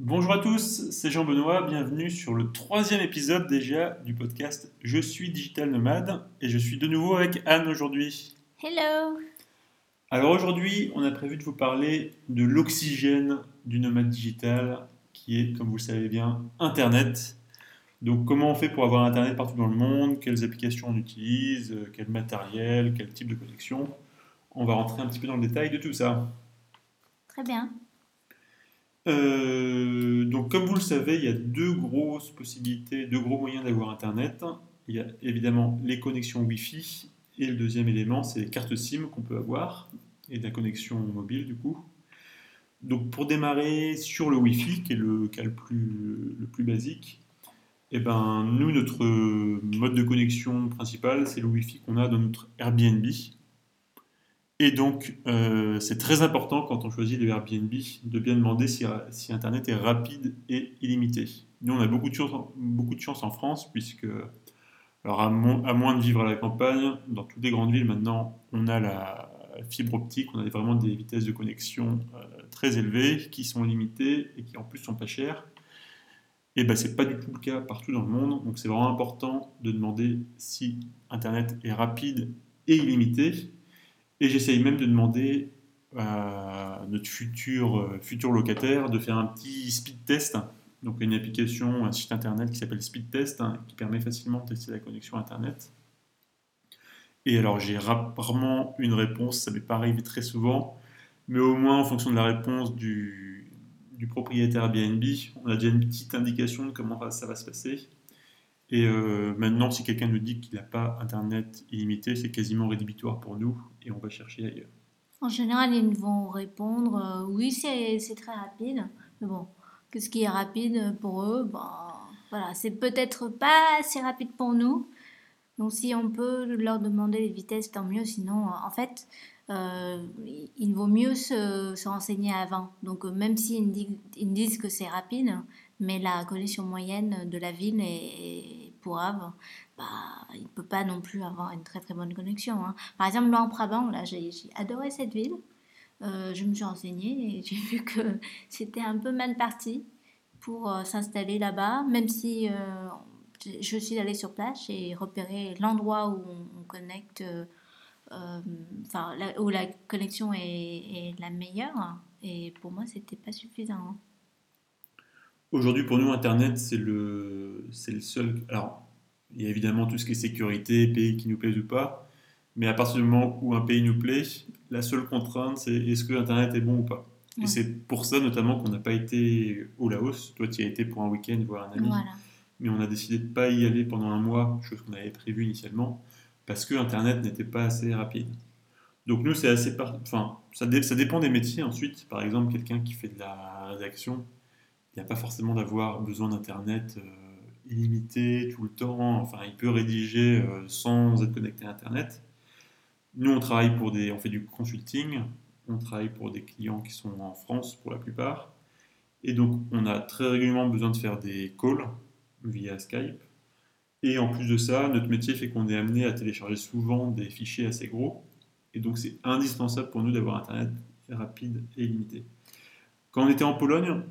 Bonjour à tous, c'est Jean-Benoît, bienvenue sur le troisième épisode déjà du podcast Je suis digital nomade et je suis de nouveau avec Anne aujourd'hui. Hello Alors aujourd'hui, on a prévu de vous parler de l'oxygène du nomade digital qui est, comme vous le savez bien, Internet. Donc comment on fait pour avoir Internet partout dans le monde, quelles applications on utilise, quel matériel, quel type de connexion? On va rentrer un petit peu dans le détail de tout ça. Très bien. Euh, donc, comme vous le savez, il y a deux grosses possibilités, deux gros moyens d'avoir Internet. Il y a évidemment les connexions Wi-Fi et le deuxième élément, c'est les cartes SIM qu'on peut avoir et la connexion mobile du coup. Donc, pour démarrer sur le Wi-Fi, qui est le cas le plus, basique, eh ben, nous, notre mode de connexion principal, c'est le Wi-Fi qu'on a dans notre Airbnb. Et donc, euh, c'est très important quand on choisit le Airbnb de bien demander si, Internet est rapide et illimité. Nous, on a beaucoup de chance, en France, puisque, alors à, moins de vivre à la campagne, dans toutes les grandes villes maintenant, on a la fibre optique, on a vraiment des vitesses de connexion euh, très élevées, qui sont limitées et qui en plus sont pas chères. Et ben, ce n'est pas du tout le cas partout dans le monde, donc c'est vraiment important de demander si Internet est rapide et illimité et j'essaye même de demander à notre futur, euh, futur locataire de faire un petit speed test. Donc une application, un site internet qui s'appelle Speed Test, hein, qui permet facilement de tester la connexion internet. Et alors j'ai rarement une réponse, ça m'est pas arrivé très souvent, mais au moins en fonction de la réponse du, du propriétaire Airbnb, on a déjà une petite indication de comment ça va se passer. Et euh, maintenant, si quelqu'un nous dit qu'il n'a pas Internet illimité, c'est quasiment rédhibitoire pour nous et on va chercher ailleurs. En général, ils vont répondre euh, oui, c'est très rapide. Mais bon, qu'est-ce qui est rapide pour eux bah, voilà, C'est peut-être pas assez rapide pour nous. Donc, si on peut leur demander les vitesses, tant mieux. Sinon, en fait, euh, il vaut mieux se, se renseigner avant. Donc, même s'ils ils disent que c'est rapide, mais la connexion moyenne de la ville est, pourrave, bah, il ne peut pas non plus avoir une très très bonne connexion. Hein. Par exemple, là en Brabant, là, j'ai adoré cette ville. Euh, je me suis renseignée et j'ai vu que c'était un peu mal parti pour euh, s'installer là-bas, même si euh, je suis allée sur place et repéré l'endroit où on, connecte, enfin, où la connexion est, est, la meilleure. Et pour moi, c'était pas suffisant. Hein. Aujourd'hui, pour nous, Internet, c'est le, c'est le seul. Alors, il y a évidemment tout ce qui est sécurité, pays qui nous plaisent ou pas. Mais à partir du moment où un pays nous plaît, la seule contrainte, c'est est-ce que Internet est bon ou pas? Et c'est pour ça notamment qu'on n'a pas été au Laos. Toi, tu y as été pour un week-end voir un ami. Mais on a décidé de ne pas y aller pendant un mois, chose qu'on avait prévue initialement, parce que Internet n'était pas assez rapide. Donc nous, c'est assez... Enfin, ça, ça dépend des métiers ensuite. Par exemple, quelqu'un qui fait de la rédaction, n'y a pas forcément d'avoir besoin d'Internet euh, illimité tout le temps. Enfin, il peut rédiger euh, sans être connecté à Internet. Nous, on travaille pour des, on fait du consulting. On travaille pour des clients qui sont en France pour la plupart. Et donc, on a très régulièrement besoin de faire des calls via Skype. Et en plus de ça, notre métier fait qu'on est amené à télécharger souvent des fichiers assez gros. Et donc, c'est indispensable pour nous d'avoir Internet rapide et illimité. Quand on était en Pologne,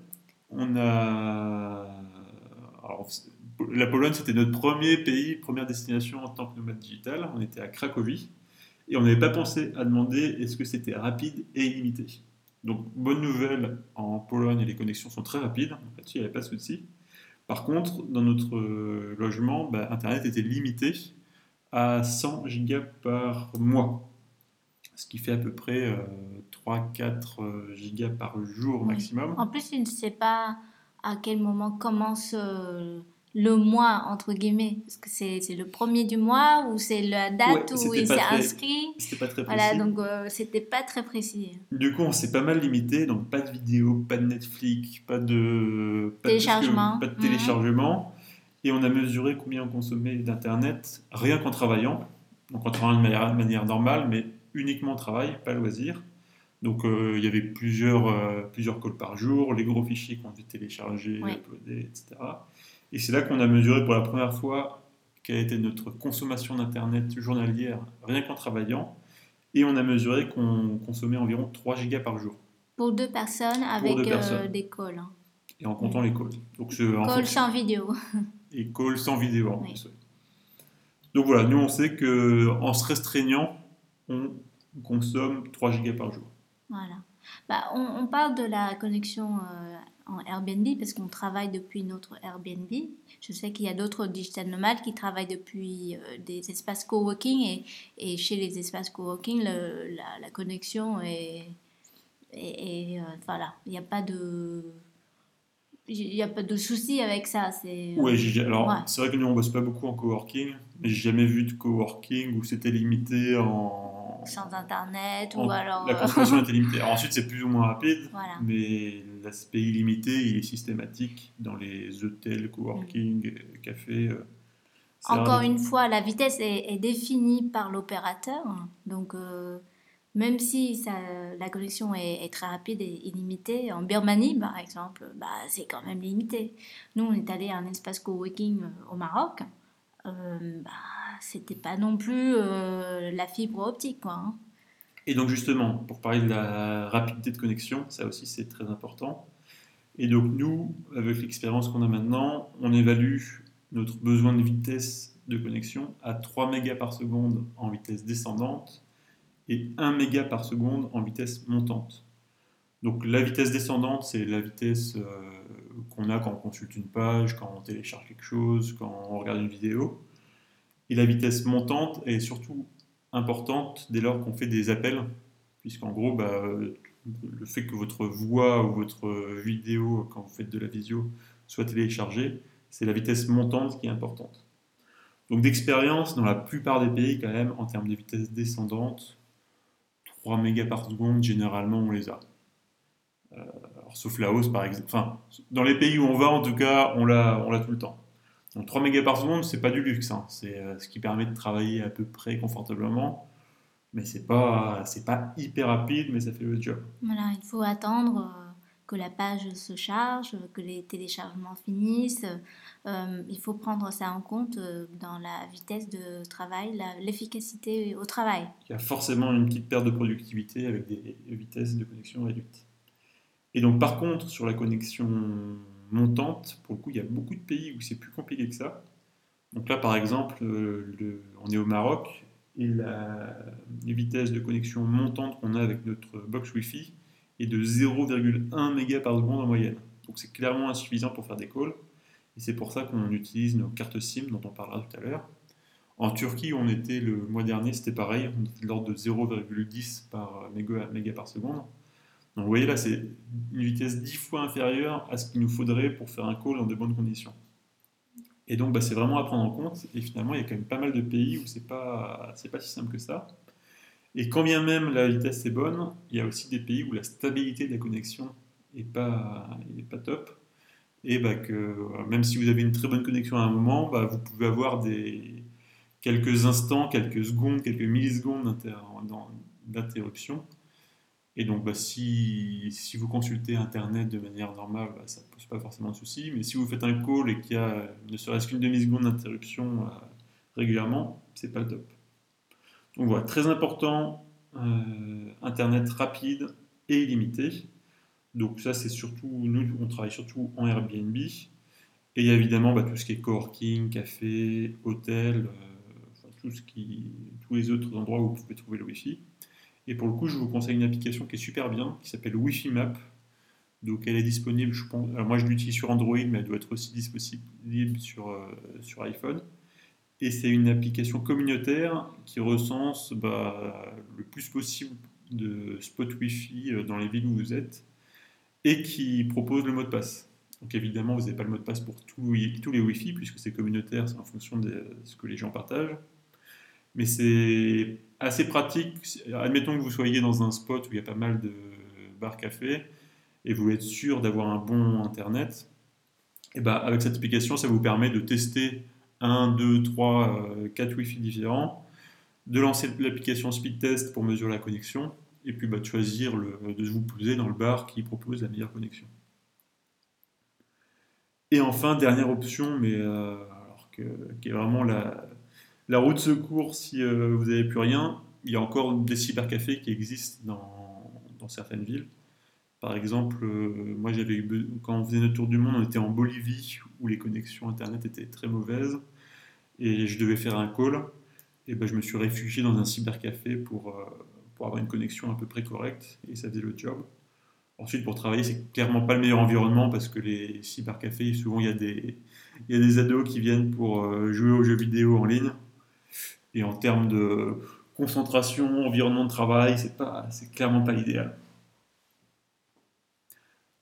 on a. la Pologne, c'était notre premier pays, première destination en tant que nomade digital. On était à Cracovie et on n'avait pas pensé à demander est-ce que c'était rapide et illimité. Donc, bonne nouvelle, en Pologne, les connexions sont très rapides. Là-dessus, il n'y avait pas de souci. Par contre, dans notre logement, bah, Internet était limité à 100 gigas par mois ce qui fait à peu près 3-4 euh, euh, gigas par jour maximum. En plus, tu ne sais pas à quel moment commence euh, le mois, entre guillemets. Est-ce que c'est le premier du mois ou c'est la date où il s'est inscrit? C'était pas très précis. Voilà, donc c'était pas très précis. Du coup, on s'est pas mal limité. Donc, pas de vidéo, pas de Netflix, pas de, téléchargement. pas de téléchargement. Et on a mesuré combien on consommait d'Internet rien qu'en travaillant. Donc, en travaillant de manière, de manière normale, mais uniquement travail, pas loisir. Donc euh, il y avait plusieurs, euh, plusieurs calls par jour, les gros fichiers qu'on devait télécharger, uploader, etc. Et c'est là qu'on a mesuré pour la première fois quelle était notre consommation d'Internet journalière, rien qu'en travaillant. Et on a mesuré qu'on consommait environ 3 gigas par jour. Pour deux personnes avec euh, des calls. Hein. et en comptant les calls. Donc, call sans vidéo. Et call sans vidéo en plus. Donc voilà, nous on sait que en se restreignant, on consomme 3 gigas par jour. Voilà. Bah, on, parle de la connexion euh, en Airbnb parce qu'on travaille depuis notre Airbnb. Je sais qu'il y a d'autres digital nomades qui travaillent depuis euh, des espaces coworking et, et chez les espaces coworking, le, la, la, connexion est. et, euh, voilà, il n'y a pas de. Il n'y a pas de souci avec ça. C'est, oui, alors c'est vrai que nous on bosse pas beaucoup en coworking, mais j'ai jamais vu de coworking où c'était limité en sans internet ou alors. La euh, consommation est limitée. ensuite, c'est plus ou moins rapide, mais l'aspect illimité, il est systématique dans les hôtels, coworking, mm. cafés. Euh, Encore une fois, la vitesse est, définie par l'opérateur. Donc, euh, même si ça, la connexion est, très rapide et illimitée, en Birmanie, par exemple, bah, c'est quand même limité. Nous, on est allé à un espace coworking au Maroc. Euh, bah, c'était pas non plus euh, la fibre optique. Quoi, hein. Et donc justement, pour parler de la rapidité de connexion, ça aussi c'est très important. Et donc nous, avec l'expérience qu'on a maintenant, on évalue notre besoin de vitesse de connexion à 3 mégas par seconde en vitesse descendante et 1 méga par seconde en vitesse montante. Donc la vitesse descendante, c'est la vitesse euh, qu'on a quand on consulte une page, quand on télécharge quelque chose, quand on regarde une vidéo. Et la vitesse montante est surtout importante dès lors qu'on fait des appels, puisqu'en gros, bah, le fait que votre voix ou votre vidéo, quand vous faites de la visio, soit téléchargée, c'est la vitesse montante qui est importante. Donc d'expérience, dans la plupart des pays, quand même, en termes de vitesse descendante, 3 mégas par seconde, généralement, on les a. Euh, sauf la hausse, par exemple. Enfin, dans les pays où on va, en tout cas, on l'a tout le temps. Donc 3 mégas par seconde, c'est pas du luxe, hein. c'est euh, ce qui permet de travailler à peu près confortablement, mais c'est pas c'est pas hyper rapide, mais ça fait le job. Voilà, il faut attendre euh, que la page se charge, que les téléchargements finissent. Euh, il faut prendre ça en compte dans la vitesse de travail, l'efficacité au travail. Il y a forcément une petite perte de productivité avec des vitesses de connexion réduites. Et donc par contre, sur la connexion montante. Pour le coup, il y a beaucoup de pays où c'est plus compliqué que ça. Donc là, par exemple, euh, on est au Maroc et la, vitesse de connexion montante qu'on a avec notre box Wi-Fi est de 0,1 mégas par seconde en moyenne. Donc c'est clairement insuffisant pour faire des calls. Et c'est pour ça qu'on utilise nos cartes SIM dont on parlera tout à l'heure. En Turquie, on était le mois dernier, c'était pareil, on était de l'ordre de 0,10 par méga par seconde. Donc vous voyez là, c'est une vitesse 10 fois inférieure à ce qu'il nous faudrait pour faire un call dans de bonnes conditions. Et donc bah, c'est vraiment à prendre en compte. Et finalement, il y a quand même pas mal de pays où c'est pas, pas si simple que ça. Et quand bien même la vitesse est bonne, il y a aussi des pays où la stabilité de la connexion n'est pas, pas top. Et bah, que même si vous avez une très bonne connexion à un moment, bah, vous pouvez avoir des, quelques instants, quelques secondes, quelques millisecondes d'interruption et donc, bah, si, vous consultez Internet de manière normale, bah, ça ne pose pas forcément de souci. Mais si vous faites un call et qu'il y a ne serait-ce qu'une demi-seconde d'interruption euh, régulièrement, c'est pas le top. Donc voilà, très important, euh, Internet rapide et illimité. Donc ça, c'est surtout, nous, on travaille surtout en Airbnb. Et il y a évidemment bah, tout ce qui est coworking, café, hôtel, euh, tous les autres endroits où vous pouvez trouver le Wi-Fi. Et pour le coup, je vous conseille une application qui est super bien, qui s'appelle Wi-Fi Map. Donc elle est disponible, je pense, moi je l'utilise sur Android, mais elle doit être aussi disponible sur, euh, sur iPhone. Et c'est une application communautaire qui recense bah, le plus possible de spots Wi-Fi euh, dans les villes où vous êtes et qui propose le mot de passe. Donc évidemment, vous n'avez pas le mot de passe pour tous les Wi-Fi puisque c'est communautaire, c'est en fonction de ce que les gens partagent. Mais c'est assez pratique. Admettons que vous soyez dans un spot où il y a pas mal de bars cafés et vous êtes sûr d'avoir un bon internet. Et bah, avec cette application, ça vous permet de tester 1, 2, 3, 4 Wi-Fi différents, de lancer l'application Speed Test pour mesurer la connexion, et puis bah, de choisir le, de vous poser dans le bar qui propose la meilleure connexion. Et enfin, dernière option, mais euh, alors qui est vraiment la, la route secours, si euh, vous n'avez plus rien, il y a encore des cybercafés qui existent dans, certaines villes. Par exemple, euh, moi, j'avais quand on faisait notre tour du monde, on était en Bolivie où les connexions Internet étaient très mauvaises et je devais faire un call. Et ben, je me suis réfugié dans un cybercafé pour, euh, avoir une connexion à peu près correcte et ça faisait le job. Ensuite, pour travailler, c'est clairement pas le meilleur environnement parce que les cybercafés, souvent, il y a des, il y a des ados qui viennent pour jouer aux jeux vidéo en ligne. Et en termes de concentration, environnement de travail, c'est clairement pas l'idéal.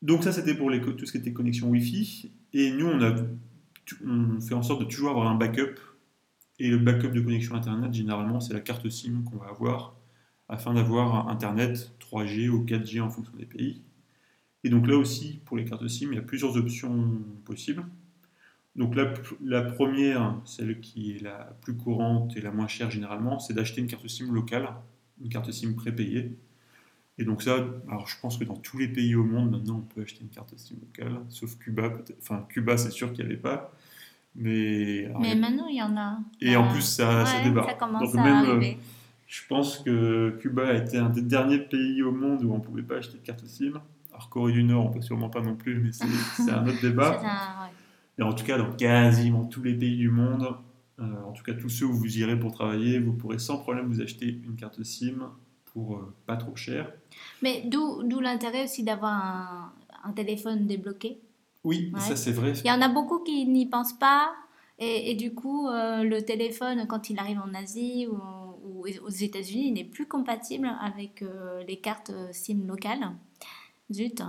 Donc ça, c'était pour tout ce qui était connexion Wi-Fi. Et nous, on fait en sorte de toujours avoir un backup. Et le backup de connexion Internet, généralement, c'est la carte SIM qu'on va avoir afin d'avoir Internet 3G ou 4G en fonction des pays. Et donc là aussi, pour les cartes SIM, il y a plusieurs options possibles. Donc la, la première, celle qui est la plus courante et la moins chère généralement, c'est d'acheter une carte SIM locale, une carte SIM prépayée. Et donc ça, alors je pense que dans tous les pays au monde maintenant, on peut acheter une carte SIM locale, sauf Cuba. Enfin, Cuba, c'est sûr qu'il n'y avait pas. Mais, alors, Mais maintenant, il y en a. et en Euh, plus, ça, ça ouais, débarque. ça commence Donc à même, euh, arriver. je pense que Cuba a été un des derniers pays au monde où on ne pouvait pas acheter de carte SIM. Alors Corée du Nord, on peut sûrement pas non plus, mais c'est un autre C'est débat. un- ouais. Et en tout cas, dans quasiment tous les pays du monde, euh, en tout cas tous ceux où vous irez pour travailler, vous pourrez sans problème vous acheter une carte SIM pour euh, pas trop cher. Mais d'où l'intérêt aussi d'avoir un, un téléphone débloqué? Oui, Ouais. ça c'est vrai. Il y en a beaucoup qui n'y pensent pas. Et, et du coup, euh, le téléphone, quand il arrive en Asie ou, ou aux États-Unis, il n'est plus compatible avec les cartes SIM locales. Zut.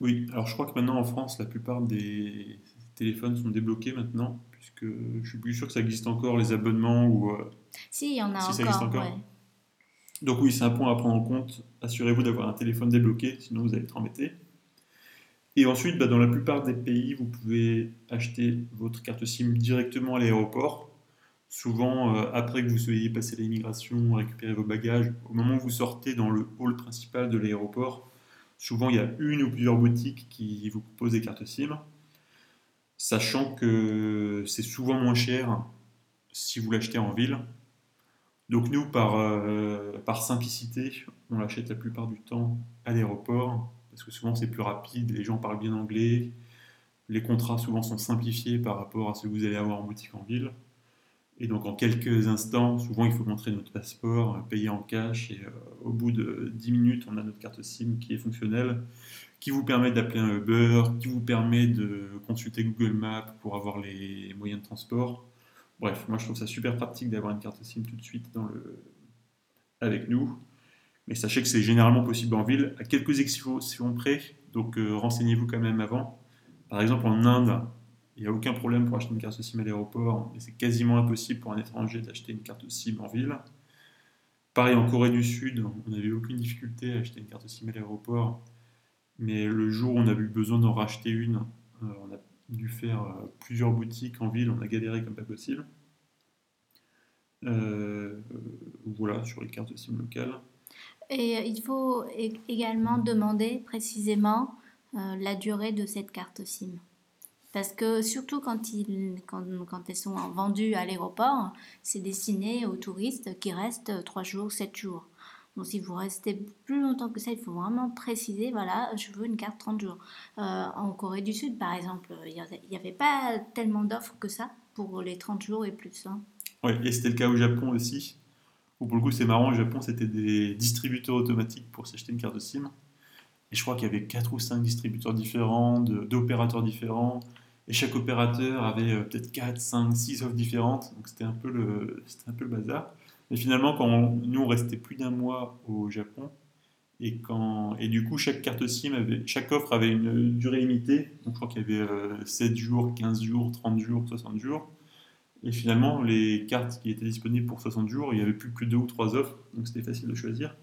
Oui, alors je crois que maintenant en France, la plupart des téléphones sont débloqués maintenant, puisque je suis plus sûr que ça existe encore, les abonnements ou... euh, Si, il y en a Si, ça encore. existe encore. ouais. Donc oui, c'est un point à prendre en compte. Assurez-vous d'avoir un téléphone débloqué, sinon vous allez être embêté. Et ensuite, bah, dans la plupart des pays, vous pouvez acheter votre carte SIM directement à l'aéroport. Souvent, euh, après que vous soyez passé l'immigration, récupérer vos bagages, au moment où vous sortez dans le hall principal de l'aéroport, souvent il y a une ou plusieurs boutiques qui vous proposent des cartes SIM, sachant que c'est souvent moins cher si vous l'achetez en ville. Donc nous, par, euh, par simplicité, on l'achète la plupart du temps à l'aéroport, parce que souvent c'est plus rapide, les gens parlent bien anglais, les contrats souvent sont simplifiés par rapport à ce que vous allez avoir en boutique en ville. Et donc en quelques instants, souvent il faut montrer notre passeport, payer en cash, et euh, au bout de 10 minutes, on a notre carte SIM qui est fonctionnelle, qui vous permet d'appeler un Uber, qui vous permet de consulter Google Maps pour avoir les moyens de transport. Bref, moi je trouve ça super pratique d'avoir une carte SIM tout de suite avec nous. Mais sachez que c'est généralement possible en ville, à quelques exceptions près, donc euh, renseignez-vous quand même avant. Par exemple, en Inde, il n'y a aucun problème pour acheter une carte SIM à l'aéroport, mais c'est quasiment impossible pour un étranger d'acheter une carte SIM en ville. Pareil, en Corée du Sud, on n'avait aucune difficulté à acheter une carte SIM à l'aéroport, mais le jour où on a eu besoin d'en racheter une, euh, on a dû faire euh, plusieurs boutiques en ville, on a galéré comme pas possible. Euh, voilà, sur les cartes SIM locales. Et il faut également demander précisément la durée de cette carte SIM. Parce que surtout quand, quand elles sont vendues à l'aéroport, c'est destiné aux touristes qui restent 3 jours, 7 jours. Donc si vous restez plus longtemps que ça, il faut vraiment préciser, voilà, je veux une carte 30 jours. Euh, en Corée du Sud, par exemple, il n'y avait pas tellement d'offres que ça pour les 30 jours et plus. hein. Ouais, et c'était le cas au Japon aussi. Où pour le coup, c'est marrant, au Japon, c'était des distributeurs automatiques pour s'acheter une carte SIM. Et je crois qu'il y avait 4 ou 5 distributeurs différents, de- d'opérateurs différents. Et chaque opérateur avait euh, peut-être 4, 5, 6 offres différentes. Donc c'était un, un peu le bazar. Mais finalement, quand on- nous, on restait plus d'un mois au Japon. Et, quand, et du coup, chaque carte SIM, avait, chaque offre avait une durée limitée. Donc je crois qu'il y avait euh, 7 jours, 15 jours, 30 jours, 60 jours. Et finalement, les cartes qui étaient disponibles pour 60 jours, il n'y avait plus que deux ou trois offres, donc c'était facile de choisir.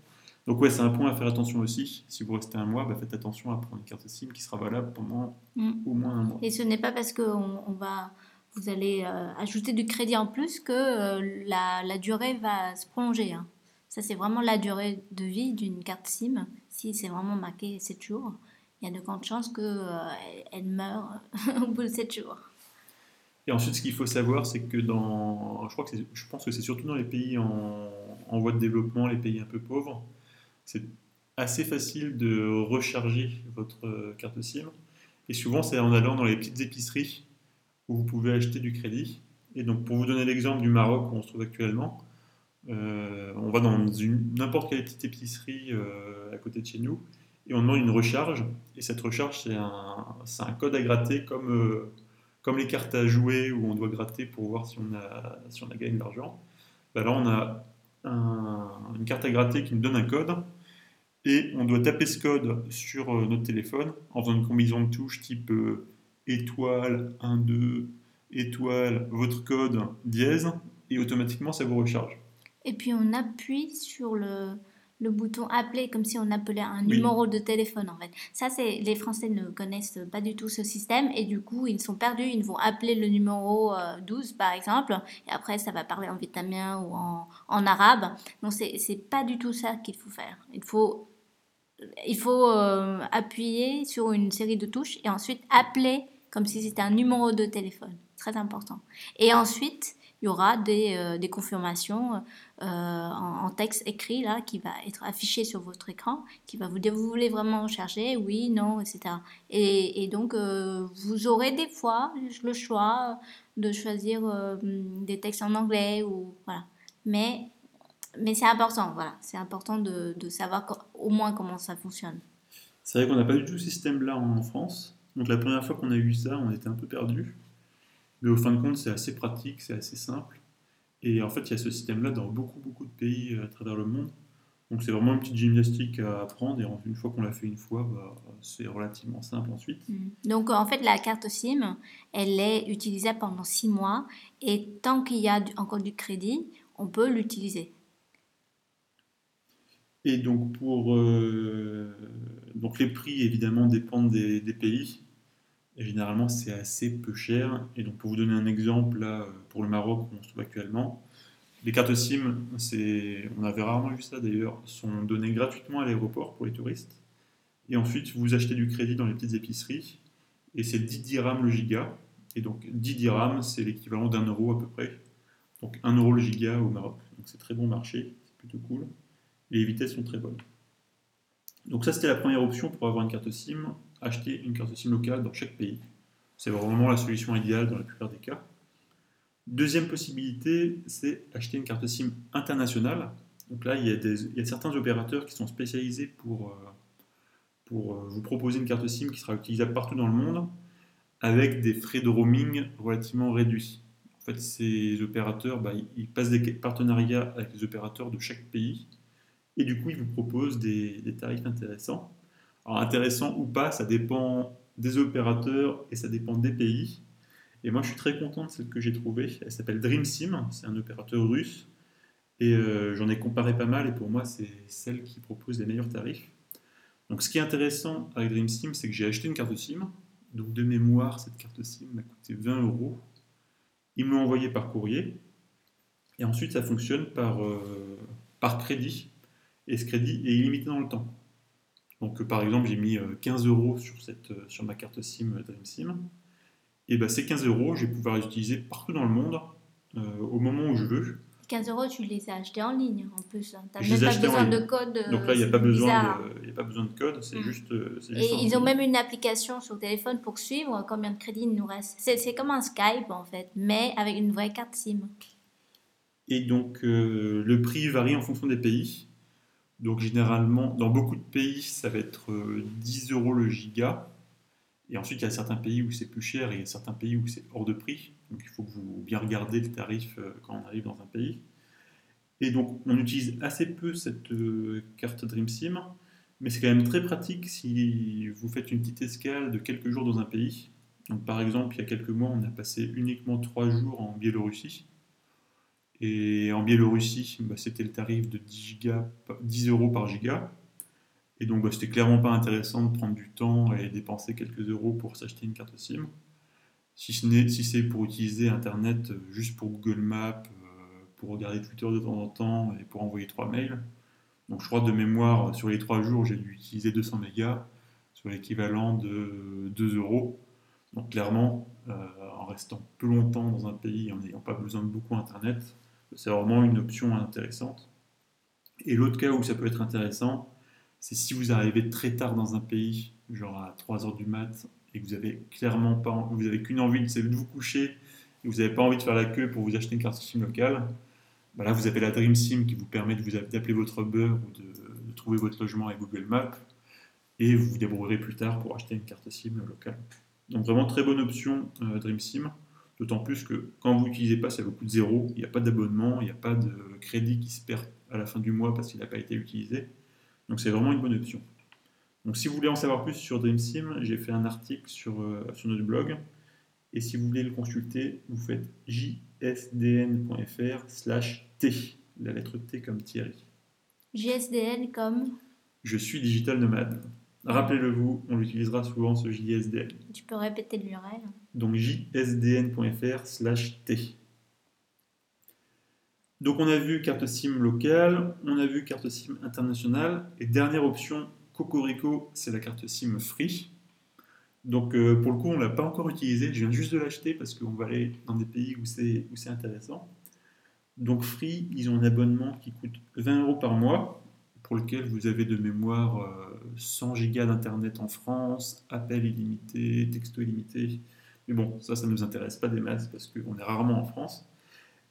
Donc ouais, c'est un point à faire attention aussi. Si vous restez un mois, bah, faites attention à prendre une carte SIM qui sera valable pendant Mm. au moins un mois. Et ce n'est pas parce que on, on va, vous allez euh, ajouter du crédit en plus que euh, la, la durée va se prolonger. hein. Ça, c'est vraiment la durée de vie d'une carte SIM. Si c'est vraiment marqué 7 jours, il y a de grandes chances qu'elle elle meure au bout de 7 jours. Et ensuite, ce qu'il faut savoir, c'est que dans, je crois que je pense que c'est surtout dans les pays en, en voie de développement, les pays un peu pauvres, c'est assez facile de recharger votre euh, carte SIM. Et souvent, c'est en allant dans les petites épiceries vous pouvez acheter du crédit. Et donc, pour vous donner l'exemple du Maroc où on se trouve actuellement, euh, on va dans n'importe quelle petite épicerie euh, à côté de chez nous et on demande une recharge. Et cette recharge, c'est un, code à gratter comme, comme les cartes à jouer où on doit gratter pour voir si on a, gagné de l'argent. Ben là, on a une carte à gratter qui nous donne un code et on doit taper ce code sur euh, notre téléphone en faisant une combinaison de touches type euh, étoile 1, 2, étoile, votre code dièse et automatiquement ça vous recharge. Et puis on appuie sur le, le bouton appeler comme si on appelait un numéro de téléphone en fait. Ça c'est les Français ne connaissent pas du tout ce système et du coup ils sont perdus, ils vont appeler le numéro 12 euh, par exemple et après ça va parler en vietnamien ou en, en arabe. Donc c'est c'est pas du tout ça qu'il faut faire. Il faut il faut euh, appuyer sur une série de touches et ensuite appeler comme si c'était un numéro de téléphone. Très important. Et ensuite, il y aura des, euh, des confirmations euh, en, texte écrit là qui va être affiché sur votre écran, qui va vous dire vous voulez vraiment charger, oui, non, etc. Et, donc vous aurez des fois le choix de choisir des textes en anglais ou voilà. Mais mais c'est important, voilà. C'est important de, de savoir au moins comment ça fonctionne. C'est vrai qu'on n'a pas du tout ce système-là en France. Donc la première fois qu'on a eu ça, on était un peu perdu. Mais au fin de compte, c'est assez pratique, c'est assez simple. Et en fait, il y a ce système-là dans beaucoup, beaucoup de pays à travers le monde. Donc c'est vraiment une petite gymnastique à apprendre. Et une fois qu'on l'a fait une fois, bah, c'est relativement simple ensuite. Mmh. Donc en fait, la carte SIM, elle est utilisable pendant six mois. Et tant qu'il y a encore du crédit, on peut l'utiliser. Et donc, pour, euh, donc les prix, évidemment, dépendent des, pays. Et généralement, c'est assez peu cher. Et donc, pour vous donner un exemple, là, pour le Maroc, où on se trouve actuellement, les cartes SIM, on avait rarement vu ça d'ailleurs, sont données gratuitement à l'aéroport pour les touristes. Et ensuite, vous achetez du crédit dans les petites épiceries. Et c'est 10 dirhams le giga. Et donc, 10 dirhams, c'est l'équivalent d'un euro à peu près. Donc, 1 euro le giga au Maroc. Donc, c'est très bon marché. C'est plutôt cool les vitesses sont très bonnes. Donc ça, c'était la première option pour avoir une carte SIM, acheter une carte SIM locale dans chaque pays. C'est vraiment la solution idéale dans la plupart des cas. Deuxième possibilité, c'est acheter une carte SIM internationale. Donc là, il y, a certains opérateurs qui sont spécialisés pour, euh, euh, vous proposer une carte SIM qui sera utilisable partout dans le monde avec des frais de roaming relativement réduits. En fait, ces opérateurs, bah, ils passent des partenariats avec les opérateurs de chaque pays et du coup, ils vous proposent des, tarifs intéressants. Alors, intéressant ou pas, ça dépend des opérateurs et ça dépend des pays. Et moi, je suis très content de celle que j'ai trouvée. Elle s'appelle DreamSim, c'est un opérateur russe. Et euh, j'en ai comparé pas mal, et pour moi, c'est celle qui propose les meilleurs tarifs. Donc, ce qui est intéressant avec DreamSim, c'est que j'ai acheté une carte SIM. Donc, de mémoire, cette carte SIM m'a coûté 20 euros. Ils me l'ont envoyé par courrier. Et ensuite, ça fonctionne par, euh, par crédit et ce crédit est illimité dans le temps. Donc par exemple, j'ai mis 15 euh, euros sur, cette, euh, sur ma carte SIM DreamSIM. Et ben, ces 15 euros, je vais pouvoir les utiliser partout dans le monde euh, au moment où je veux. 15 euros, tu les as achetés en ligne en plus. Hein. Tu n'as même pas besoin de code. Donc là, il n'y a, pas besoin de, a pas besoin de code, c'est mm. juste, Et ils ont même une application sur le téléphone pour suivre combien de crédits il nous reste. C'est comme un Skype en fait, mais avec une vraie carte SIM. Et donc le prix varie en fonction des pays. Donc généralement, dans beaucoup de pays, ça va être 10 euh, euros le giga. Et ensuite, il y a certains pays où c'est plus cher et il y a certains pays où c'est hors de prix. Donc il faut que vous bien regarder le tarif euh, quand on arrive dans un pays. Et donc on utilise assez peu cette euh, carte DreamSIM, mais c'est quand même très pratique si vous faites une petite escale de quelques jours dans un pays. Donc par exemple, il y a quelques mois, on a passé uniquement 3 jours en Biélorussie. Et en Biélorussie, bah, c'était le tarif de 10, 10 euros par giga. Et donc, bah, c'était clairement pas intéressant de prendre du temps et dépenser quelques euros pour s'acheter une carte SIM. Si c'est si pour utiliser Internet euh, juste pour Google Maps, euh, pour regarder Twitter de temps en temps et pour envoyer trois mails. Donc, je crois de mémoire, sur les trois jours, j'ai dû utiliser 200 mégas, sur l'équivalent de 2 euros. Donc, clairement, euh, en restant plus longtemps dans un pays, en n'ayant pas besoin de beaucoup Internet, c'est vraiment une option intéressante. Et l'autre cas où ça peut être intéressant, c'est si vous arrivez très tard dans un pays, genre à 3h du mat, et que vous avez clairement pas, vous avez qu'une envie, c'est de vous coucher, et vous n'avez pas envie de faire la queue pour vous acheter une carte SIM locale, bah là vous avez la Dream SIM qui vous permet d'appeler votre Uber ou de, de trouver votre logement avec Google Maps, et vous vous débrouillerez plus tard pour acheter une carte SIM locale. Donc vraiment très bonne option euh, Dream SIM, d'autant plus que quand vous n'utilisez pas, ça vous coûte zéro, il n'y a pas d'abonnement, il n'y a pas de crédit qui se perd à la fin du mois parce qu'il n'a pas été utilisé. Donc c'est vraiment une bonne option. Donc si vous voulez en savoir plus sur DreamSim, j'ai fait un article sur, euh, sur notre blog. Et si vous voulez le consulter, vous faites jsdn.fr slash t, la lettre T comme Thierry. JSDN comme Je suis digital nomade. Rappelez-le vous, on l'utilisera souvent ce JSDN. tu peux répéter l'URL. Donc jsdn.fr slash t. Donc on a vu carte SIM locale, on a vu carte SIM internationale, et dernière option, Cocorico, c'est la carte SIM free. Donc euh, pour le coup, on ne l'a pas encore utilisée, je viens juste de l'acheter parce qu'on va aller dans des pays où c'est où c'est intéressant. Donc free, ils ont un abonnement qui coûte 20 euros par mois, pour lequel vous avez de mémoire euh, 100 gigas d'internet en France, appels illimités, texto illimité. Mais bon, ça, ça ne nous intéresse pas des masses parce qu'on est rarement en France.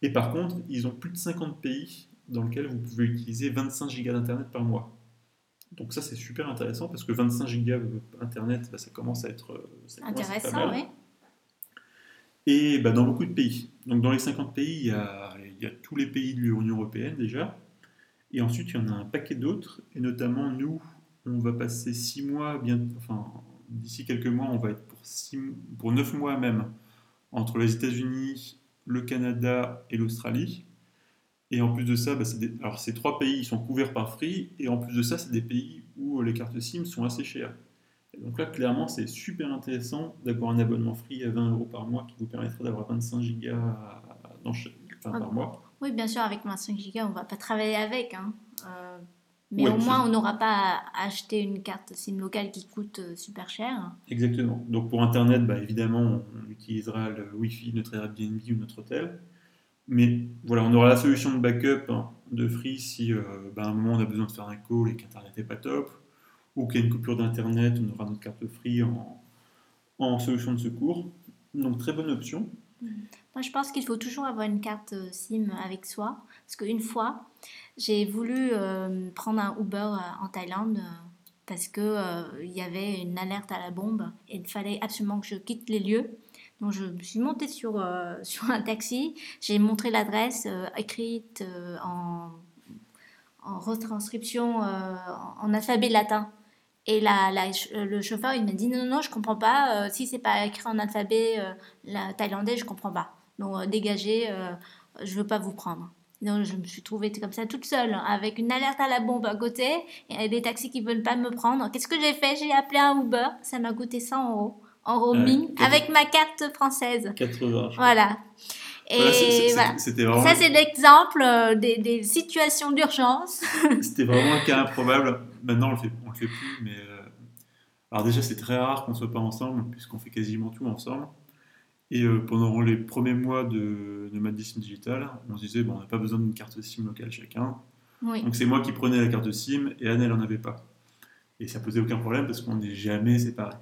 Et par contre, ils ont plus de 50 pays dans lesquels vous pouvez utiliser 25 gigas d'internet par mois. Donc ça, c'est super intéressant parce que 25 gigas d'internet, bah, ça commence à être, euh, ça commence à être pas Intéressant, oui. Et bah, dans beaucoup de pays. Donc dans les 50 pays, il y a, il y a tous les pays de l'Union Européenne déjà. Et ensuite, il y en a un paquet d'autres. Et notamment, nous, on va passer 6 mois, bien, enfin, d'ici quelques mois, on va être pour, six, pour 9 mois même entre les États-Unis, le Canada et l'Australie. Et en plus de ça, bah, des- alors ces trois pays ils sont couverts par Free. Et en plus de ça, c'est des pays où les cartes SIM sont assez chères. Et donc là, clairement, c'est super intéressant d'avoir un abonnement free à 20 euros par mois qui vous permettra d'avoir 25 gigas dans chaque- enfin, par mois. Oui, bien sûr, avec 25 gigas, on va pas travailler avec. hein. Euh, mais Ouais, au moins, on n'aura pas à acheter une carte SIM locale qui coûte euh, super cher. Exactement. Donc pour Internet, bah, évidemment, on utilisera le Wi-Fi de notre Airbnb ou notre hôtel. Mais voilà, on aura la solution de backup hein, de Free si euh, bah, à un moment on a besoin de faire un call et qu'Internet n'est pas top, ou qu'il y a une coupure d'Internet, on aura notre carte Free en, en solution de secours. Donc très bonne option. Moi, je pense qu'il faut toujours avoir une carte euh, SIM avec soi. Parce qu'une fois, j'ai voulu euh, prendre un Uber euh, en Thaïlande euh, parce qu'il il y avait une alerte à la bombe et il fallait absolument que je quitte les lieux. Donc, je me suis montée sur, euh, sur un taxi. J'ai montré l'adresse euh, écrite euh, en, retranscription euh, en, alphabet latin. Et la, euh, le chauffeur, il m'a dit non, non, non, je comprends pas. euh, si c'est pas écrit en alphabet euh, la thaïlandais, je comprends pas. Donc euh, dégagez, euh, je veux pas vous prendre. Donc je me suis trouvée comme ça toute seule, avec une alerte à la bombe à côté, et des taxis qui veulent pas me prendre. Qu'est-ce que j'ai fait? J'ai appelé un Uber, ça m'a coûté 100 euros en roaming avec ma carte française. 80. je crois. Voilà. Et Voilà, vraiment, Ça, c'est l'exemple euh, des, des situations d'urgence. c'était vraiment un cas improbable. Maintenant, on le fait, on le fait plus, mais alors déjà, c'est très rare qu'on soit pas ensemble, puisqu'on fait quasiment tout ensemble. Et euh, pendant les premiers mois de nomadisme digital, on se disait, bon, on n'a pas besoin d'une carte SIM locale chacun. Oui. Donc c'est moi qui prenais la carte SIM et Anne, elle en avait pas. Et ça posait aucun problème parce qu'on n'est jamais séparés.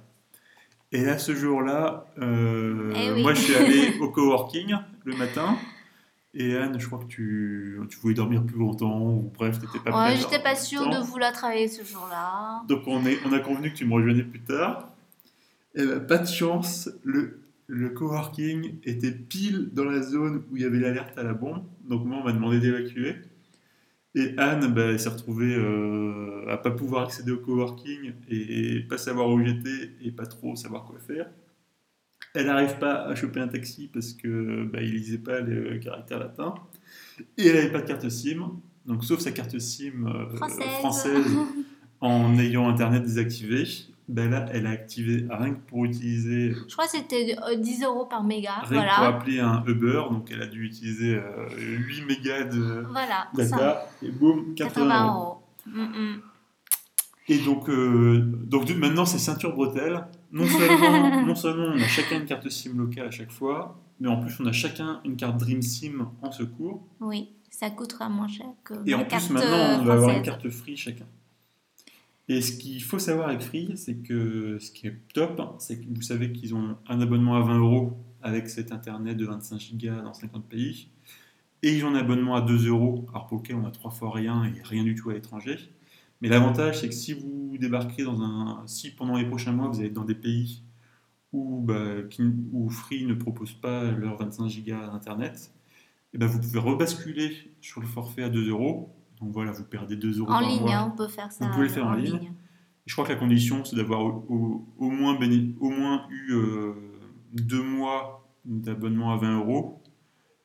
Et là, ce jour-là, euh, Eh oui. moi, je suis allé au coworking le matin. Et Anne, je crois que tu, tu voulais dormir plus longtemps, ou bref, tu n'étais pas Ouais, j'étais pas sûre de vouloir travailler ce jour-là. Donc on, est, on a convenu que tu me rejoignais plus tard. Et ben, pas de chance, le, le coworking était pile dans la zone où il y avait l'alerte à la bombe. Donc moi, on m'a demandé d'évacuer. Et Anne elle s'est retrouvée euh, à pas pouvoir accéder au coworking et, et pas savoir où j'étais et pas trop savoir quoi faire. Elle n'arrive pas à choper un taxi parce que ben, il lisait pas les caractères latins. Et elle n'avait pas de carte SIM. Donc sauf sa carte SIM euh, Française. française en ayant Internet désactivé, ben là, elle a activé rien que pour utiliser, Je crois que c'était euh, 10 euros par méga. rien pour appeler un Uber. Donc, elle a dû utiliser euh, 8 mégas de Voilà. ça. et boum, 80 80 euros. Mm, mm. Et donc, euh, donc maintenant, c'est ceinture bretelle. Non seulement, non seulement on a chacun une carte SIM locale à chaque fois, mais en plus, on a chacun une carte Dream SIM en secours. Oui, ça coûtera moins cher que Et en plus, maintenant, euh, on va avoir une carte free chacun. Et ce qu'il faut savoir avec Free, c'est que ce qui est top, c'est que vous savez qu'ils ont un abonnement à 20 euros avec cet internet de 25 Go dans 50 pays. Et ils ont un abonnement à 2 euros, alors pour lequel on a trois fois rien et rien du tout à l'étranger. Mais l'avantage, c'est que si vous débarquez dans un. Si pendant les prochains mois, vous allez dans des pays où, bah, où Free ne propose pas leur 25 Go d'internet, et ben vous pouvez rebasculer sur le forfait à 2 euros. Donc voilà, vous perdez 2 euros En par ligne, mois. hein, on peut faire ça. Vous pouvez le faire en ligne. Je crois que la condition, c'est d'avoir au, au- au moins, béné- au moins eu euh, deux mois d'abonnement à 20 euros.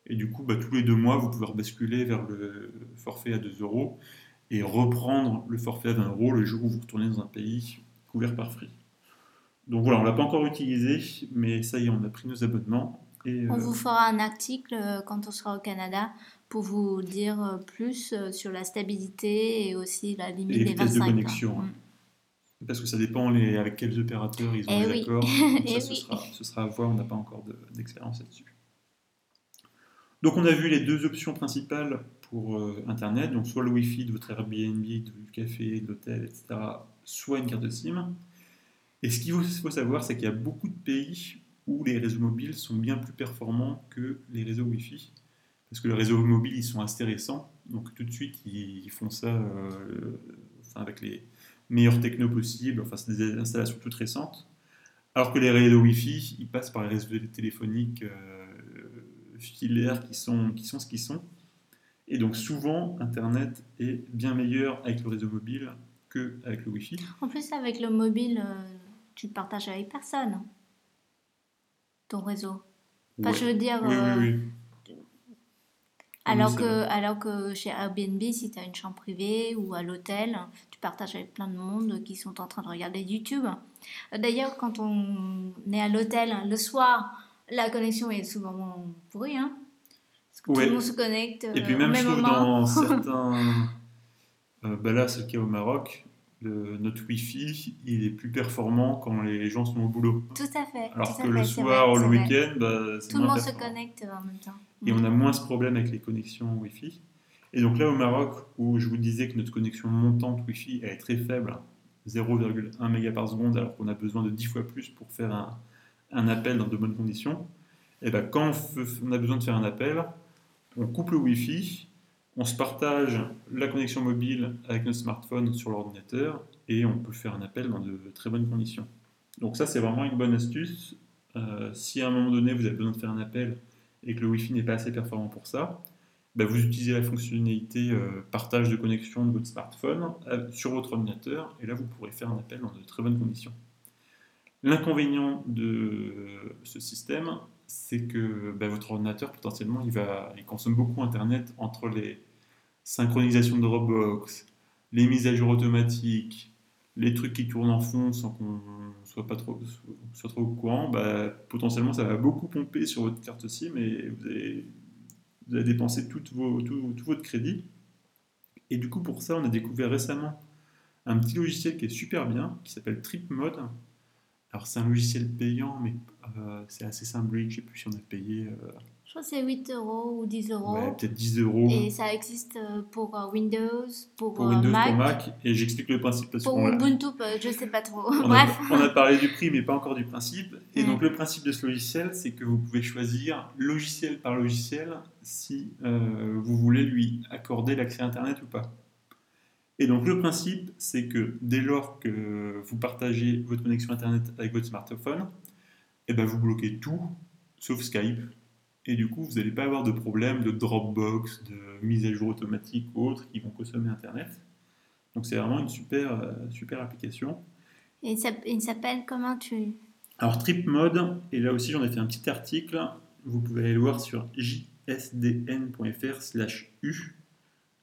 Et du coup, bah, tous les deux mois, vous pouvez rebasculer vers le forfait à 2 euros et reprendre le forfait à 20 euros le jour où vous retournez dans un pays couvert par Free. Donc voilà, on ne l'a pas encore utilisé, mais ça y est, on a pris nos abonnements. Et, On euh, vous fera un article euh, quand on sera au Canada pour vous dire euh, plus euh, sur la stabilité et aussi la limite les des vitesses de 25. connexion, hein. hein. parce que ça dépend les- avec quels opérateurs ils ont Eh oui. accords. Donc Eh ce, oui. sera, ce sera à voir, on n'a pas encore de- d'expérience là-dessus. Donc on a vu les deux options principales pour euh, Internet, donc soit le Wi-Fi de votre Airbnb, du café, de l'hôtel, etc., soit une carte SIM. Et ce qu'il faut savoir, c'est qu'il y a beaucoup de pays où les réseaux mobiles sont bien plus performants que les réseaux Wi-Fi. Parce que les réseaux mobiles, ils sont assez récents, donc tout de suite, ils, ils font ça euh, enfin, avec les meilleures technos possibles, enfin c'est des installations toutes récentes. Alors que les réseaux Wi-Fi, ils passent par les réseaux téléphoniques euh, filaires qui sont, qui sont ce qu'ils sont. Et donc souvent, Internet est bien meilleur avec le réseau mobile qu'avec le Wi-Fi. En plus, avec le mobile, euh, tu partages avec personne ton réseau. Enfin, Ouais. je veux dire, Oui, euh, oui, oui. Alors, que, alors que chez Airbnb, si tu as une chambre privée ou à l'hôtel, tu partages avec plein de monde qui sont en train de regarder YouTube. D'ailleurs, quand on est à l'hôtel le soir, la connexion est souvent pourrie. Hein parce que tout le monde se connecte Et puis euh, même, au je même trouve, moment. dans certains... euh, bah là, c'est le cas au Maroc, le- notre Wi-Fi, il est plus performant quand les gens sont au boulot. Tout à fait. Alors tout que le fait, soir vrai, le week-end, bah, Tout le monde se connecte en même temps. Et on a moins ce problème avec les connexions Wi-Fi. Et donc là, au Maroc, où je vous disais que notre connexion montante Wi-Fi elle est très faible, 0,1 méga par seconde, alors qu'on a besoin de 10 fois plus pour faire un, un appel dans de bonnes conditions, et ben quand on a besoin de faire un appel, on coupe le Wi-Fi, on se partage la connexion mobile avec notre smartphone sur l'ordinateur, et on peut faire un appel dans de très bonnes conditions. Donc ça, c'est vraiment une bonne astuce. Euh, si à un moment donné, vous avez besoin de faire un appel et que le Wi-Fi n'est pas assez performant pour ça, bah, vous utilisez la fonctionnalité euh, partage de connexion de votre smartphone sur votre ordinateur, et là vous pourrez faire un appel dans de très bonnes conditions. L'inconvénient de ce système, c'est que bah, votre ordinateur potentiellement il, va, il consomme beaucoup Internet entre les synchronisations de Dropbox, les mises à jour automatiques, les trucs qui tournent en fond sans qu'on soit pas trop, soit trop au courant, bah, potentiellement ça va beaucoup pomper sur votre carte SIM et vous allez, vous dépenser tout, vos, tout, tout votre crédit. Et du coup, pour ça, on a découvert récemment un petit logiciel qui est super bien, qui s'appelle TripMode. Alors, c'est un logiciel payant, mais euh, c'est assez symbolique. Je sais plus si on a payé euh, Je crois que c'est 8 euros ou 10 euros. ouais, peut-être 10 euros Et ça existe euh, pour Windows, pour, pour Windows, Mac, pour Mac. Et j'explique le principe parce pour Ubuntu, je sais pas trop. On a, Bref. on a parlé du prix, mais pas encore du principe. Et donc, le principe de ce logiciel, c'est que vous pouvez choisir logiciel par logiciel si euh, vous voulez lui accorder l'accès à Internet ou pas. Et donc, le principe, c'est que dès lors que vous partagez votre connexion Internet avec votre smartphone, eh ben, vous bloquez tout, sauf Skype. Et du coup, vous n'allez pas avoir de problème de Dropbox, de mise à jour automatique ou autres qui vont consommer Internet. Donc, c'est vraiment une super, euh, super application. Et il s'app- il s'appelle comment tu. Alors Trip Mode, et là aussi j'en ai fait un petit article, vous pouvez aller le voir sur jsdn.fr slash u,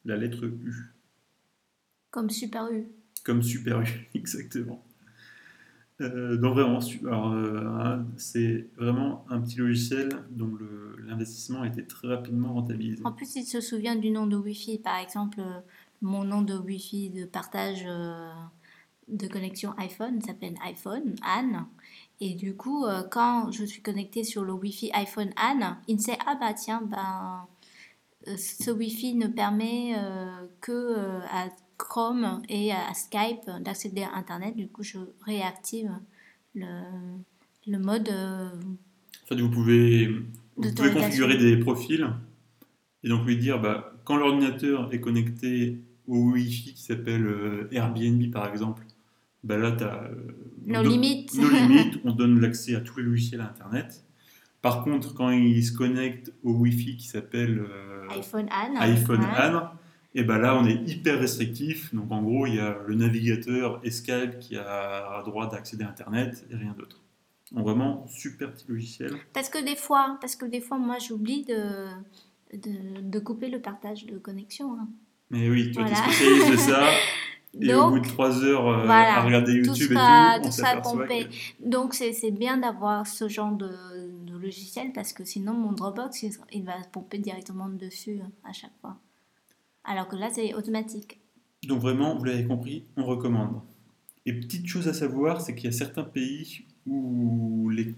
la lettre U, Comme Super U. comme Super U, exactement. Euh, donc vraiment, euh, un- c'est vraiment un petit logiciel dont l'investissement a été très rapidement rentabilisé. En plus, il se souvient du nom de Wi-Fi. Par exemple, euh, mon nom de Wi-Fi de partage euh, de connexion iPhone s'appelle iPhone Anne. Et du coup, quand je suis connectée sur le Wi-Fi iPhone Anne, il sait ah bah tiens, ben, ce Wi-Fi ne permet que à Chrome et à Skype d'accéder à Internet. Du coup, je réactive le, le mode. euh, En fait, vous pouvez, vous pouvez configurer des profils et donc lui dire bah, quand l'ordinateur est connecté au Wi-Fi qui s'appelle euh, Airbnb par exemple, bah là tu as nos limites. nos limites, on donne l'accès à tous les logiciels Internet. Par contre, quand il se connecte au Wi-Fi qui s'appelle euh, iPhone Anne. iPhone ouais. Anne, et ben là on est hyper restrictif. Donc en gros, il y a le navigateur et Skype qui a droit d'accéder à Internet et rien d'autre. Donc vraiment super petit logiciel. Parce que des fois, parce que des fois, moi, j'oublie de, de, de couper le partage de connexion. hein. Mais oui, tu es Voilà. spécialiste de ça. Et au bout Donc, de 3 heures euh, voilà, à regarder YouTube sera- et tout, on tout sera s'aperçoit pompé. que- donc c'est bien d'avoir ce genre de, de logiciel parce que sinon, mon Dropbox, il, il va pomper directement dessus hein, à chaque fois. Alors que là, c'est automatique. Donc vraiment, vous l'avez compris, on recommande. Et petite chose à savoir, c'est qu'il y a certains pays où les,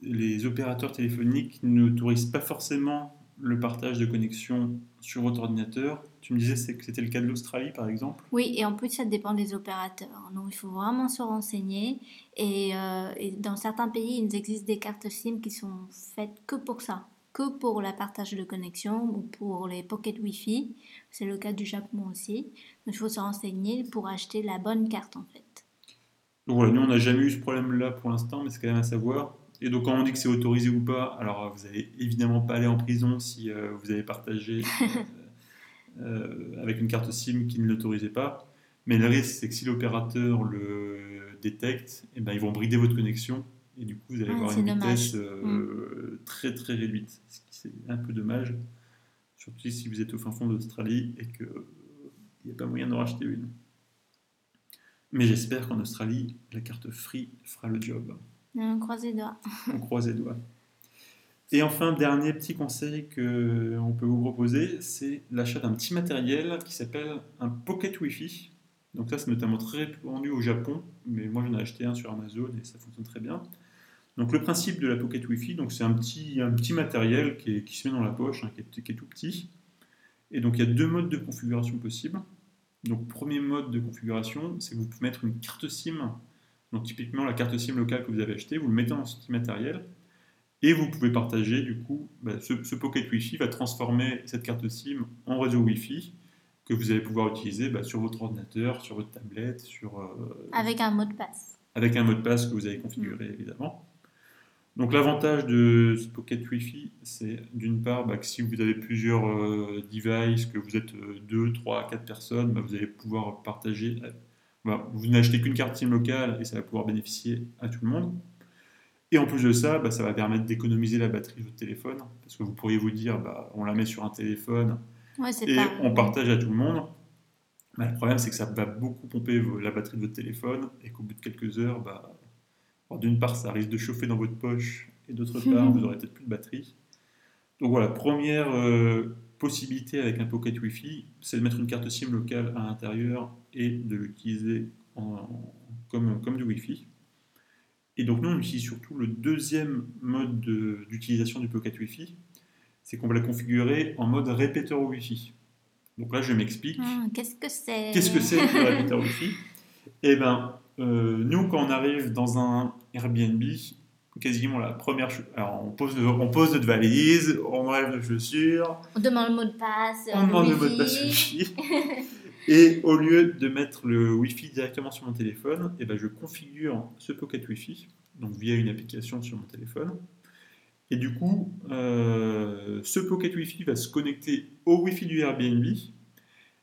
les opérateurs téléphoniques n'autorisent pas forcément le partage de connexion sur votre ordinateur. Tu me disais que c'était le cas de l'Australie par exemple. Oui, et en plus, ça dépend des opérateurs. Donc, il faut vraiment se renseigner. Et, euh, et dans certains pays, il existe des cartes SIM qui sont faites que pour ça, que pour la partage de connexion ou pour les pocket Wi-Fi. C'est le cas du Japon aussi. Donc, il faut se renseigner pour acheter la bonne carte, en fait. Donc voilà, nous on n'a jamais eu ce problème-là pour l'instant, mais c'est quand même à savoir. Et donc quand on dit que c'est autorisé ou pas, alors vous n'allez évidemment pas aller en prison si euh, vous avez partagé euh, euh, avec une carte SIM qui ne l'autorisait pas. Mais le risque, c'est que si l'opérateur le détecte, eh ben, ils vont brider votre connexion. Et du coup, vous allez Ah, avoir une dommage. vitesse euh, très très réduite. Ce qui c'est un peu dommage. Surtout si vous êtes au fin fond d'Australie et qu'il n'y a pas moyen d'en racheter une. Mais j'espère qu'en Australie, la carte free fera le job. On croise les doigts. On croise les doigts. Et enfin, dernier petit conseil que on peut vous proposer, c'est l'achat d'un petit matériel qui s'appelle un Pocket Wi-Fi. Donc ça, c'est notamment très répandu au Japon, mais moi j'en ai acheté un sur Amazon et ça fonctionne très bien. Donc le principe de la Pocket Wi-Fi, donc c'est un petit, un petit matériel qui, est- qui se met dans la poche, hein, qui, est, qui est tout petit. Et donc il y a deux modes de configuration possibles. Donc premier mode de configuration, c'est que vous pouvez mettre une carte SIM donc typiquement la carte SIM locale que vous avez achetée, vous le mettez dans ce petit matériel et vous pouvez partager du coup, bah, ce, ce Pocket Wi-Fi va transformer cette carte SIM en réseau Wi-Fi que vous allez pouvoir utiliser bah, sur votre ordinateur, sur votre tablette, sur, euh, Avec un mot de passe. avec un mot de passe que vous avez configuré évidemment. Donc l'avantage de ce Pocket Wi-Fi, c'est d'une part bah, que si vous avez plusieurs euh, devices, que vous êtes 2, 3, 4 personnes, bah, vous allez pouvoir partager. euh, bah, vous n'achetez qu'une carte SIM locale et ça va pouvoir bénéficier à tout le monde. Et en plus de ça, ça va permettre d'économiser la batterie de votre téléphone, parce que vous pourriez vous dire, on la met sur un téléphone Ouais, et pas. on partage à tout le monde. Le problème, c'est que ça va beaucoup pomper la batterie de votre téléphone et qu'au bout de quelques heures, bah, alors, d'une part, ça risque de chauffer dans votre poche et d'autre part, vous aurez peut-être plus de batterie. Donc voilà, première euh, possibilité avec un Pocket Wi-Fi, c'est de mettre une carte SIM locale à l'intérieur et de l'utiliser en- comme, comme du Wi-Fi. Et donc nous, on utilise surtout le deuxième mode de- d'utilisation du Pocket Wi-Fi, c'est qu'on va la configurer en mode répéteur Wi-Fi. Donc là, je m'explique. Ah, Qu'est-ce que c'est? Qu'est-ce que c'est le répéteur Wi-Fi? Eh bien, nous, quand on arrive dans un Airbnb, quasiment la première chose. Alors, on pose, on pose notre valise, on enlève nos chaussures, On demande le mot de passe. on le demande le mot de passe Wi-Fi. Wi-Fi. Et au lieu de mettre le Wi-Fi directement sur mon téléphone, eh ben, je configure ce Pocket Wi-Fi, donc via une application sur mon téléphone. Et du coup, euh, ce Pocket Wi-Fi va se connecter au Wi-Fi du Airbnb,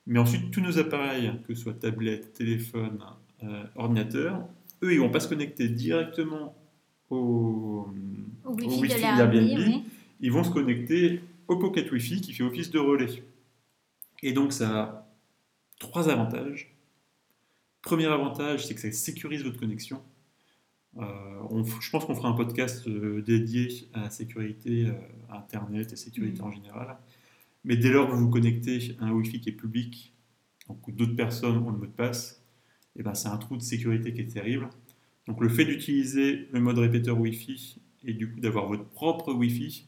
mais ensuite tous nos appareils, que ce soit tablette, téléphone, euh, ordinateur, eux, ils vont pas se connecter directement au, Au au Wi-Fi de oui. ils vont se connecter au Pocket Wi-Fi qui fait office de relais. Et donc ça a trois avantages. Premier avantage, c'est que ça sécurise votre connexion. Euh, on je pense qu'on fera un podcast euh, dédié à la sécurité euh, Internet et sécurité Mhm. en général. Mais dès lors que vous vous connectez à un Wi-Fi qui est public, donc d'autres personnes ont le mot de passe, et ben c'est un trou de sécurité qui est terrible. Donc le fait d'utiliser le mode répéteur Wi-Fi et du coup d'avoir votre propre Wi-Fi,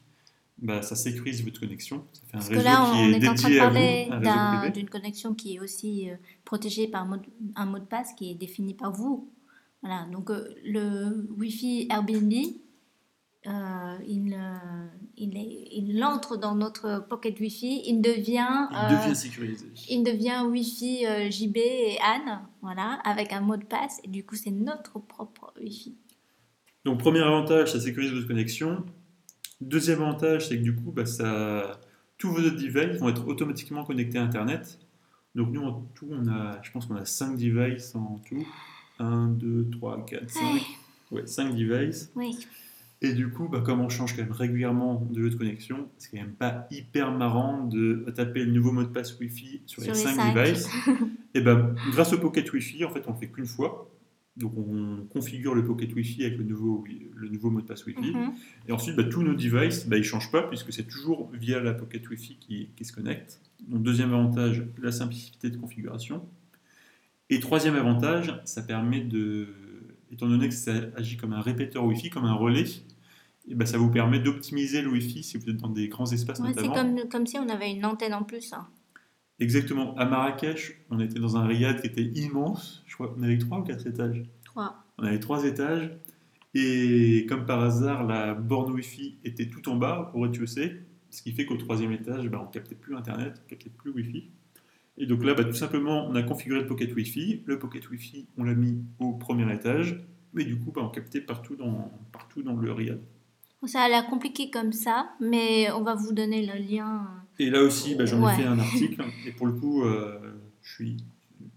bah, ça sécurise votre connexion. Ça fait un Parce réseau que là, qui on est est en train de parler un d'une connexion qui est aussi euh, protégée par un mot, de- un mot de passe qui est défini par vous. Voilà, donc euh, le Wi-Fi Airbnb, euh, il, euh, il, est- il entre dans notre pocket Wi-Fi, il devient, Il euh, devient sécurisé. il devient Wi-Fi euh, JB et Anne, voilà, avec un mot de passe, et du coup, c'est notre propre Wi-Fi. Donc, premier avantage, ça sécurise votre connexion. Deuxième avantage, c'est que du coup, bah, ça... tous vos autres devices vont être automatiquement connectés à Internet. Donc, nous, en tout, on a, je pense qu'on a 5 devices en tout. 1, 2, 3, 4, 5. Ouais, 5 devices. Oui, Et du coup, bah, comme on change quand même régulièrement de lieu de connexion, c'est quand même pas hyper marrant de taper le nouveau mot de passe Wi-Fi sur, Sur les les 5 cinq. devices. Et ben, grâce au Pocket Wi-Fi, en fait, on le fait qu'une fois. Donc, on configure le Pocket Wi-Fi avec le nouveau, le nouveau mot de passe Wi-Fi. Mhm. Et ensuite, bah, tous nos devices, bah, ils ne changent pas puisque c'est toujours via la Pocket Wi-Fi qui, qui se connecte. Donc, deuxième avantage, la simplicité de configuration. Et troisième avantage, ça permet de, étant donné que ça agit comme un répéteur Wi-Fi, comme un relais, et bah, ça vous permet d'optimiser le Wi-Fi si vous êtes dans des grands espaces Ouais, c'est comme, comme si on avait une antenne en plus. hein. Exactement. À Marrakech, on était dans un riad qui était immense. Je crois qu'on avait trois ou quatre étages. Trois. On avait trois étages. Et comme par hasard, la borne Wi-Fi était tout en bas, au rez-de-chaussée. Ce qui fait qu'au troisième étage, bah, on ne captait plus Internet, on ne captait plus Wi-Fi. Et donc là, bah, tout simplement, on a configuré le Pocket Wi-Fi. Le Pocket Wi-Fi, on l'a mis au premier étage. Mais du coup, bah, on captait partout dans, partout dans le riad. Ça a l'air compliqué comme ça, mais on va vous donner le lien. Et là aussi, bah, j'en ai Ouais. fait un article. Et pour le coup, euh, je, suis,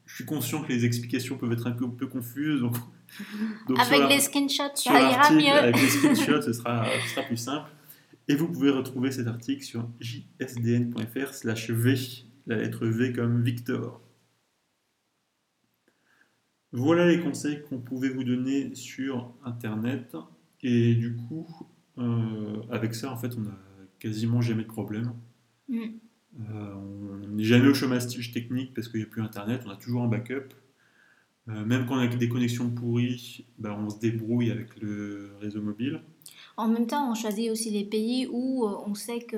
je suis conscient que les explications peuvent être un peu, peu confuses. Donc, donc sur Avec les screenshots, sur ça ira mieux. avec les screenshots, ce sera, ce sera plus simple. Et vous pouvez retrouver cet article sur jsdn.fr slash V, la lettre V comme Victor. Voilà les conseils qu'on pouvait vous donner sur Internet. Et du coup, euh, avec ça, en fait, on n'a quasiment jamais de problème. Mm. Euh, on n'est jamais au chômage technique parce qu'il n'y a plus Internet, on a toujours un backup. Euh, même quand on a des connexions pourries, bah, on se débrouille avec le réseau mobile. En même temps, on choisit aussi les pays où on sait que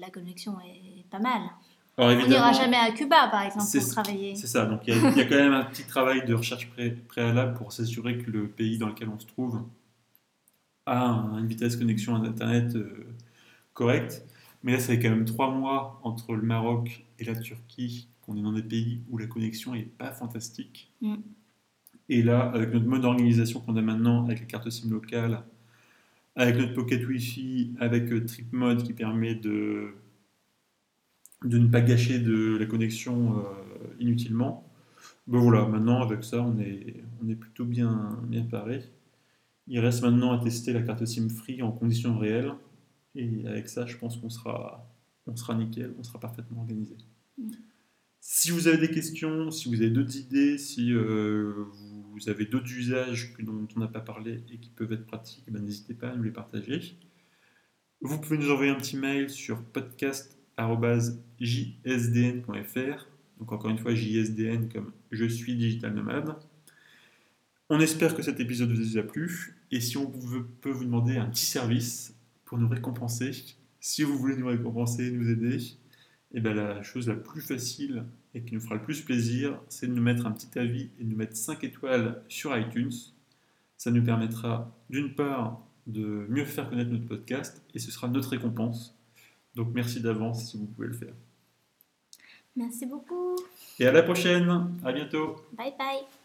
la connexion est pas mal. Alors On n'ira jamais à Cuba, par exemple, pour travailler. c'est ça. Donc il y, a- y a quand même un petit travail de recherche pré- préalable pour s'assurer que le pays dans lequel on se trouve a un- une vitesse de connexion à Internet euh, correcte. Mais là, ça fait quand même trois mois entre le Maroc et la Turquie qu'on est dans des pays où la connexion n'est pas fantastique. Mm. Et là, avec notre mode d'organisation qu'on a maintenant, avec les cartes SIM locales, avec notre pocket Wi-Fi, avec euh, TripMode qui permet de, de ne pas gâcher de la connexion euh, inutilement. Ben voilà, maintenant avec ça, on est, on est plutôt bien, bien paré. Il reste maintenant à tester la carte SIM Free en conditions réelles. Et avec ça, je pense qu'on sera, on sera nickel, on sera parfaitement organisé. Mm. Si vous avez des questions, si vous avez d'autres idées, si euh, vous avez d'autres usages dont on n'a pas parlé et qui peuvent être pratiques, ben, n'hésitez pas à nous les partager. Vous pouvez nous envoyer un petit mail sur podcast.jsdn.fr. Donc encore une fois, JSDN comme je suis digital nomade. On espère que cet épisode vous a plu. Et si on peut vous demander un petit service pour nous récompenser, si vous voulez nous récompenser, nous aider, et ben la chose la plus facile et qui nous fera le plus plaisir, c'est de nous mettre un petit avis et de nous mettre 5 étoiles sur iTunes. Ça nous permettra d'une part de mieux faire connaître notre podcast et ce sera notre récompense. Donc merci d'avance si vous pouvez le faire. Merci beaucoup. Et à la prochaine, à bientôt. Bye bye.